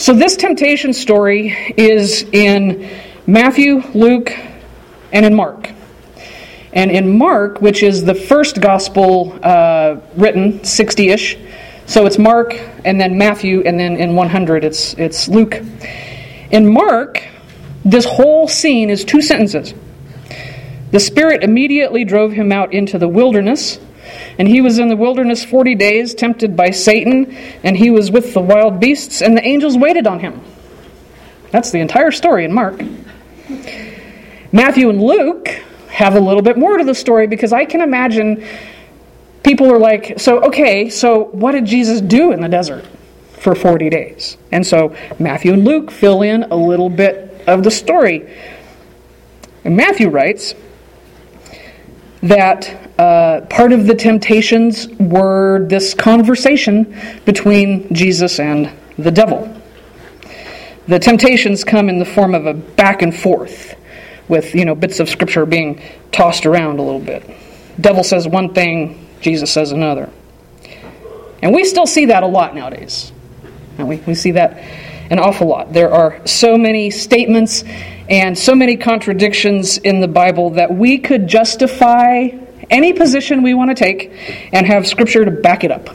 So, this temptation story is in Matthew, Luke, and in Mark. And in Mark, which is the first gospel uh, written, 60 ish, so it's Mark, and then Matthew, and then in 100 it's, it's Luke. In Mark, this whole scene is two sentences. The Spirit immediately drove him out into the wilderness, and he was in the wilderness 40 days, tempted by Satan, and he was with the wild beasts, and the angels waited on him. That's the entire story in Mark. Matthew and Luke have a little bit more to the story because I can imagine people are like, so, okay, so what did Jesus do in the desert for 40 days? And so Matthew and Luke fill in a little bit of the story. And Matthew writes that part of the temptations were this conversation between Jesus and the devil. The temptations come in the form of a back and forth with you know bits of scripture being tossed around a little bit. Devil says one thing, Jesus says another. And we still see that a lot nowadays. We, we see that an awful lot. There are so many statements and so many contradictions in the Bible that we could justify any position we want to take and have Scripture to back it up.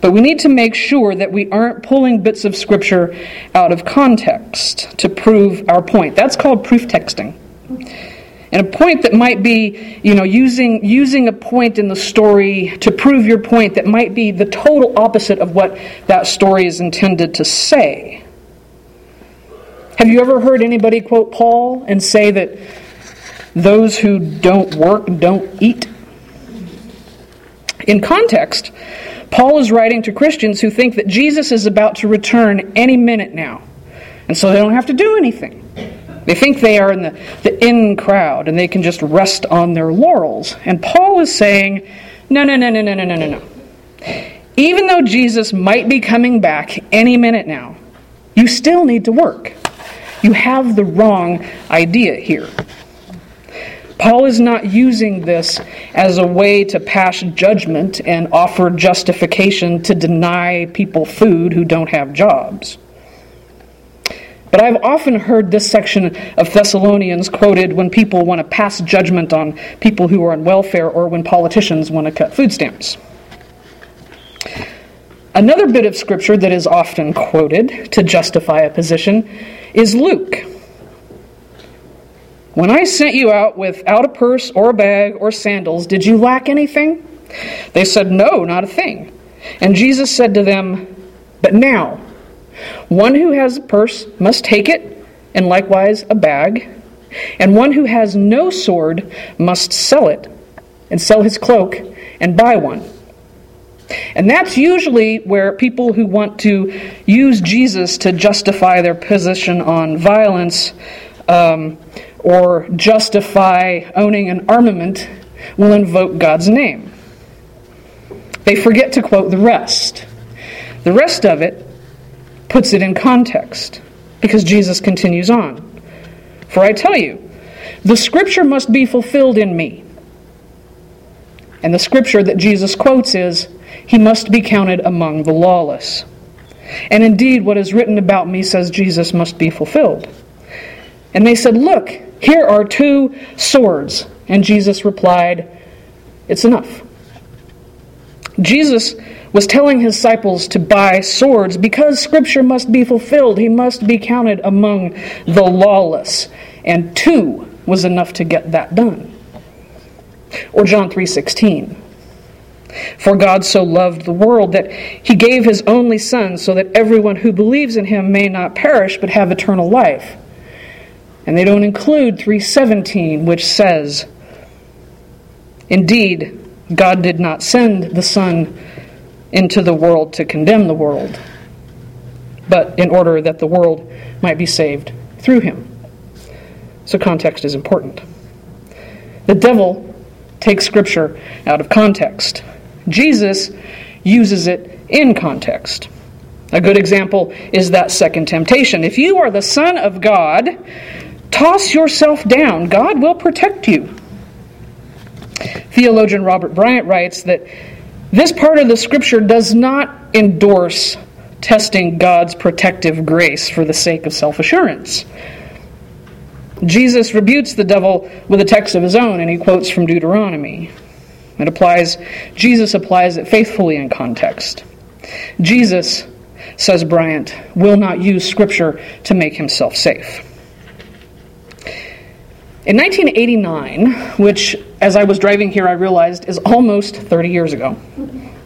But we need to make sure that we aren't pulling bits of Scripture out of context to prove our point. That's called proof texting. And a point that might be, you know, using, using a point in the story to prove your point that might be the total opposite of what that story is intended to say. Have you ever heard anybody quote Paul and say that those who don't work don't eat? In context, Paul is writing to Christians who think that Jesus is about to return any minute now, and so they don't have to do anything. They think they are in the, the in crowd and they can just rest on their laurels. And Paul is saying, no, no, no, no, no, no, no, no, no. Even though Jesus might be coming back any minute now, you still need to work. You have the wrong idea here. Paul is not using this as a way to pass judgment and offer justification to deny people food who don't have jobs. But I've often heard this section of Thessalonians quoted when people want to pass judgment on people who are on welfare or when politicians want to cut food stamps. Another bit of scripture that is often quoted to justify a position is Luke. When I sent you out without a purse or a bag or sandals, did you lack anything? They said, No, not a thing. And Jesus said to them, But now, one who has a purse must take it, and likewise a bag. And one who has no sword must sell it, and sell his cloak, and buy one. And that's usually where people who want to use Jesus to justify their position on violence um, or justify owning an armament will invoke God's name. They forget to quote the rest. The rest of it puts it in context because Jesus continues on. For I tell you, the scripture must be fulfilled in me. And the scripture that Jesus quotes is, He must be counted among the lawless. And indeed, what is written about me says Jesus must be fulfilled. And they said, Look, here are two swords. And Jesus replied, It's enough. Jesus was telling his disciples to buy swords because scripture must be fulfilled. He must be counted among the lawless. And two was enough to get that done. Or John 3:16. For God so loved the world that he gave his only son so that everyone who believes in him may not perish but have eternal life. And they don't include 317 which says, Indeed, God did not send the son into the world to condemn the world, but in order that the world might be saved through him. So, context is important. The devil takes Scripture out of context, Jesus uses it in context. A good example is that second temptation. If you are the Son of God, toss yourself down. God will protect you. Theologian Robert Bryant writes that this part of the scripture does not endorse testing God's protective grace for the sake of self assurance. Jesus rebukes the devil with a text of his own, and he quotes from Deuteronomy. It applies, Jesus applies it faithfully in context. Jesus, says Bryant, will not use Scripture to make himself safe. In 1989, which, as I was driving here, I realized is almost 30 years ago,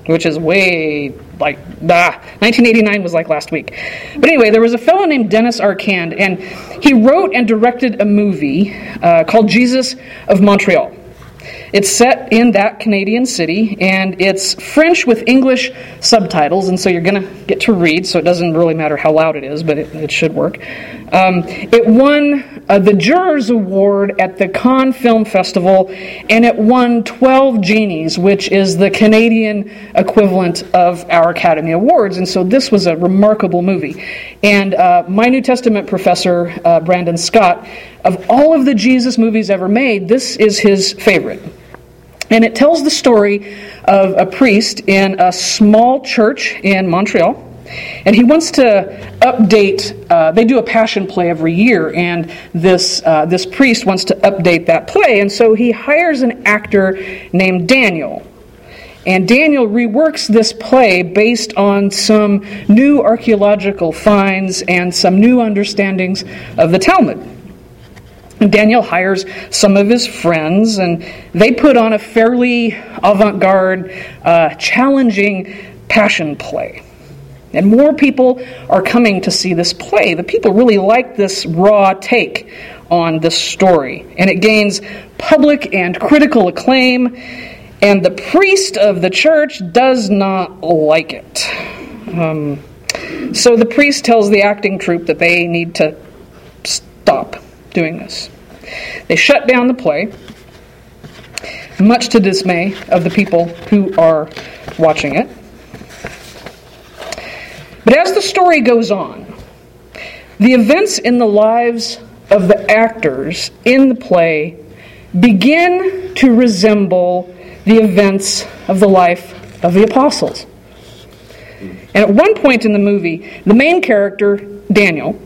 which is way like, ah, 1989 was like last week. But anyway, there was a fellow named Denys Arcand, and he wrote and directed a movie uh, called Jesus of Montreal. It's set in that Canadian city, and it's French with English subtitles, and so you're going to get to read, so it doesn't really matter how loud it is, but it, it should work. Um, it won uh, the Jurors Award at the Cannes Film Festival, and it won 12 Genies, which is the Canadian equivalent of our Academy Awards, and so this was a remarkable movie. And uh, my New Testament professor, uh, Brandon Scott, of all of the Jesus movies ever made, this is his favorite. And it tells the story of a priest in a small church in Montreal. And he wants to update, uh, they do a passion play every year, and this, uh, this priest wants to update that play. And so he hires an actor named Daniel. And Daniel reworks this play based on some new archaeological finds and some new understandings of the Talmud. Daniel hires some of his friends, and they put on a fairly avant garde, uh, challenging passion play. And more people are coming to see this play. The people really like this raw take on this story, and it gains public and critical acclaim. And the priest of the church does not like it. Um, so the priest tells the acting troupe that they need to stop doing this. They shut down the play, much to dismay of the people who are watching it. But as the story goes on, the events in the lives of the actors in the play begin to resemble the events of the life of the apostles. And at one point in the movie, the main character, Daniel,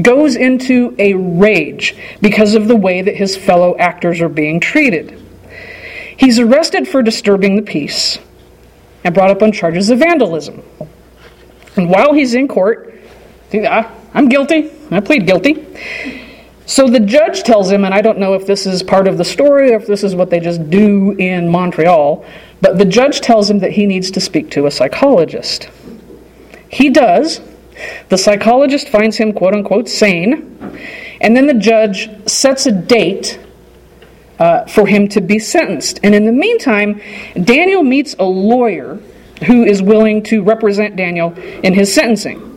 goes into a rage because of the way that his fellow actors are being treated. He's arrested for disturbing the peace and brought up on charges of vandalism. And while he's in court, ah, I'm guilty. I plead guilty. So the judge tells him, and I don't know if this is part of the story or if this is what they just do in Montreal, but the judge tells him that he needs to speak to a psychologist. He does, the psychologist finds him, quote unquote, sane, and then the judge sets a date uh, for him to be sentenced. And in the meantime, Daniel meets a lawyer who is willing to represent Daniel in his sentencing.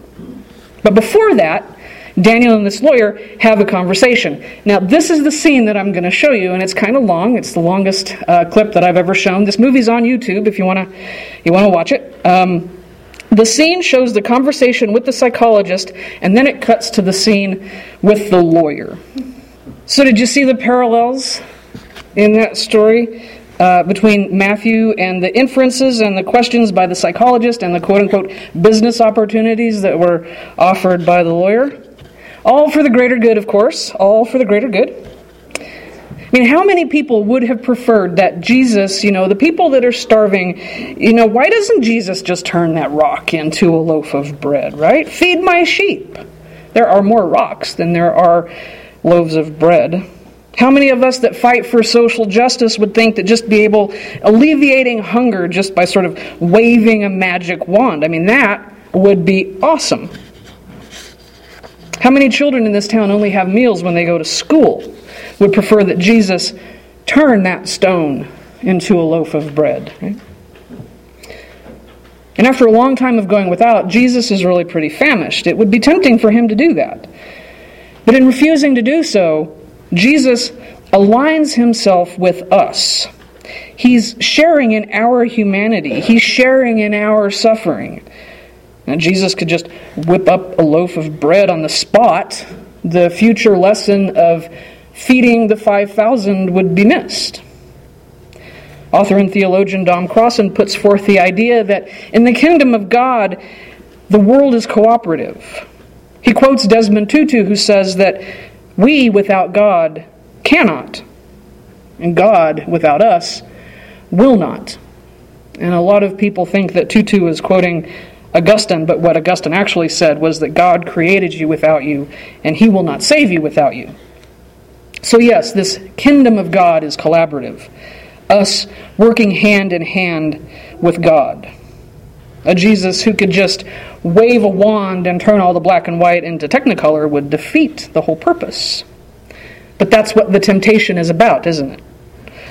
But before that, Daniel and this lawyer have a conversation. Now, this is the scene that I'm going to show you, and it's kind of long. It's the longest uh, clip that I've ever shown. This movie's on YouTube if you want to you want to watch it. Um, the scene shows the conversation with the psychologist, and then it cuts to the scene with the lawyer. So, did you see the parallels in that story uh, between Matthew and the inferences and the questions by the psychologist and the quote unquote business opportunities that were offered by the lawyer? All for the greater good, of course, all for the greater good. I mean, how many people would have preferred that Jesus, you know, the people that are starving, you know, why doesn't Jesus just turn that rock into a loaf of bread, right? Feed my sheep. There are more rocks than there are loaves of bread. How many of us that fight for social justice would think that just be able alleviating hunger just by sort of waving a magic wand? I mean, that would be awesome. How many children in this town only have meals when they go to school? Would prefer that Jesus turn that stone into a loaf of bread. Right? And after a long time of going without, Jesus is really pretty famished. It would be tempting for him to do that. But in refusing to do so, Jesus aligns himself with us. He's sharing in our humanity, he's sharing in our suffering. Now, Jesus could just whip up a loaf of bread on the spot. The future lesson of feeding the 5,000 would be missed. Author and theologian Dom Crossan puts forth the idea that in the kingdom of God, the world is cooperative. He quotes Desmond Tutu, who says that we without God cannot, and God without us will not. And a lot of people think that Tutu is quoting Augustine, but what Augustine actually said was that God created you without you, and he will not save you without you. So, yes, this kingdom of God is collaborative, us working hand in hand with God. A Jesus who could just wave a wand and turn all the black and white into technicolor would defeat the whole purpose. But that's what the temptation is about, isn't it?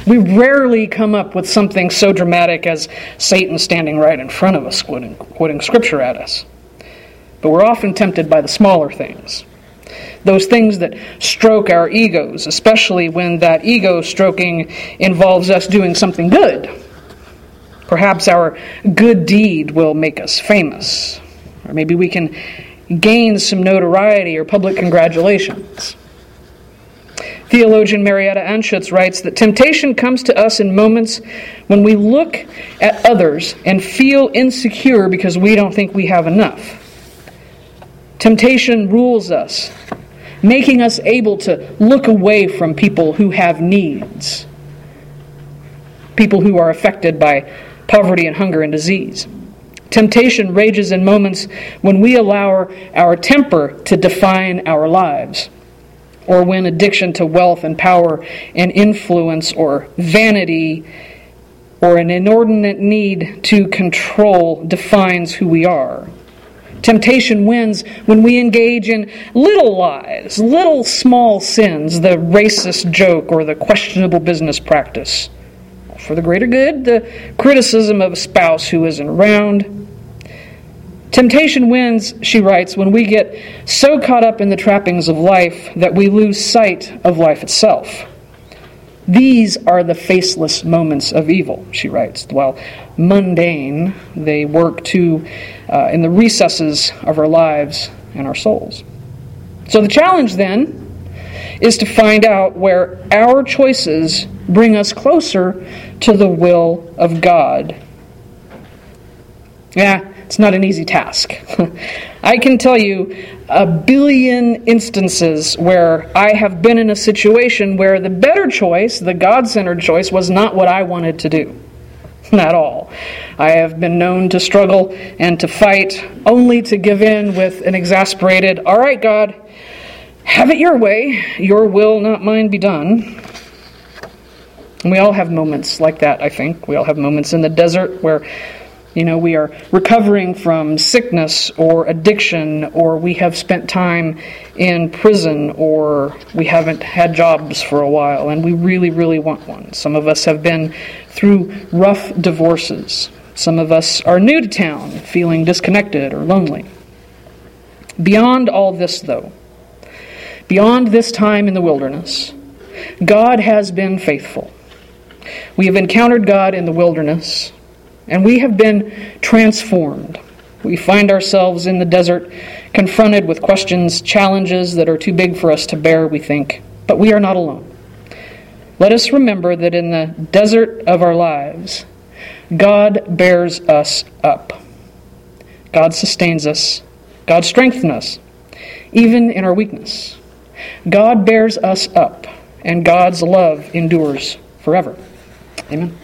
We rarely come up with something so dramatic as Satan standing right in front of us, quoting, quoting scripture at us. But we're often tempted by the smaller things. Those things that stroke our egos, especially when that ego stroking involves us doing something good. Perhaps our good deed will make us famous. Or maybe we can gain some notoriety or public congratulations. Theologian Marietta Anschutz writes that temptation comes to us in moments when we look at others and feel insecure because we don't think we have enough. Temptation rules us, making us able to look away from people who have needs, people who are affected by poverty and hunger and disease. Temptation rages in moments when we allow our temper to define our lives or when addiction to wealth and power and influence or vanity or an inordinate need to control defines who we are. Temptation wins when we engage in little lies, little small sins, the racist joke or the questionable business practice. For the greater good, the criticism of a spouse who isn't around, Temptation wins, she writes, when we get so caught up in the trappings of life that we lose sight of life itself. These are the faceless moments of evil, she writes. While mundane, they work to uh, in the recesses of our lives and our souls. So the challenge then is to find out where our choices bring us closer to the will of God. Yeah, it's not an easy task. I can tell you a billion instances where I have been in a situation where the better choice, the God centered choice, was not what I wanted to do. At all. I have been known to struggle and to fight only to give in with an exasperated, All right, God, have it your way. Your will, not mine, be done. And we all have moments like that, I think. We all have moments in the desert where you know, we are recovering from sickness or addiction, or we have spent time in prison, or we haven't had jobs for a while, and we really, really want one. Some of us have been through rough divorces. Some of us are new to town, feeling disconnected or lonely. Beyond all this, though, beyond this time in the wilderness, God has been faithful. We have encountered God in the wilderness and we have been transformed. We find ourselves in the desert confronted with questions, challenges that are too big for us to bear, we think, but we are not alone. Let us remember that in the desert of our lives, God bears us up. God sustains us. God strengthens us, even in our weakness. God bears us up, and God's love endures forever. Amen.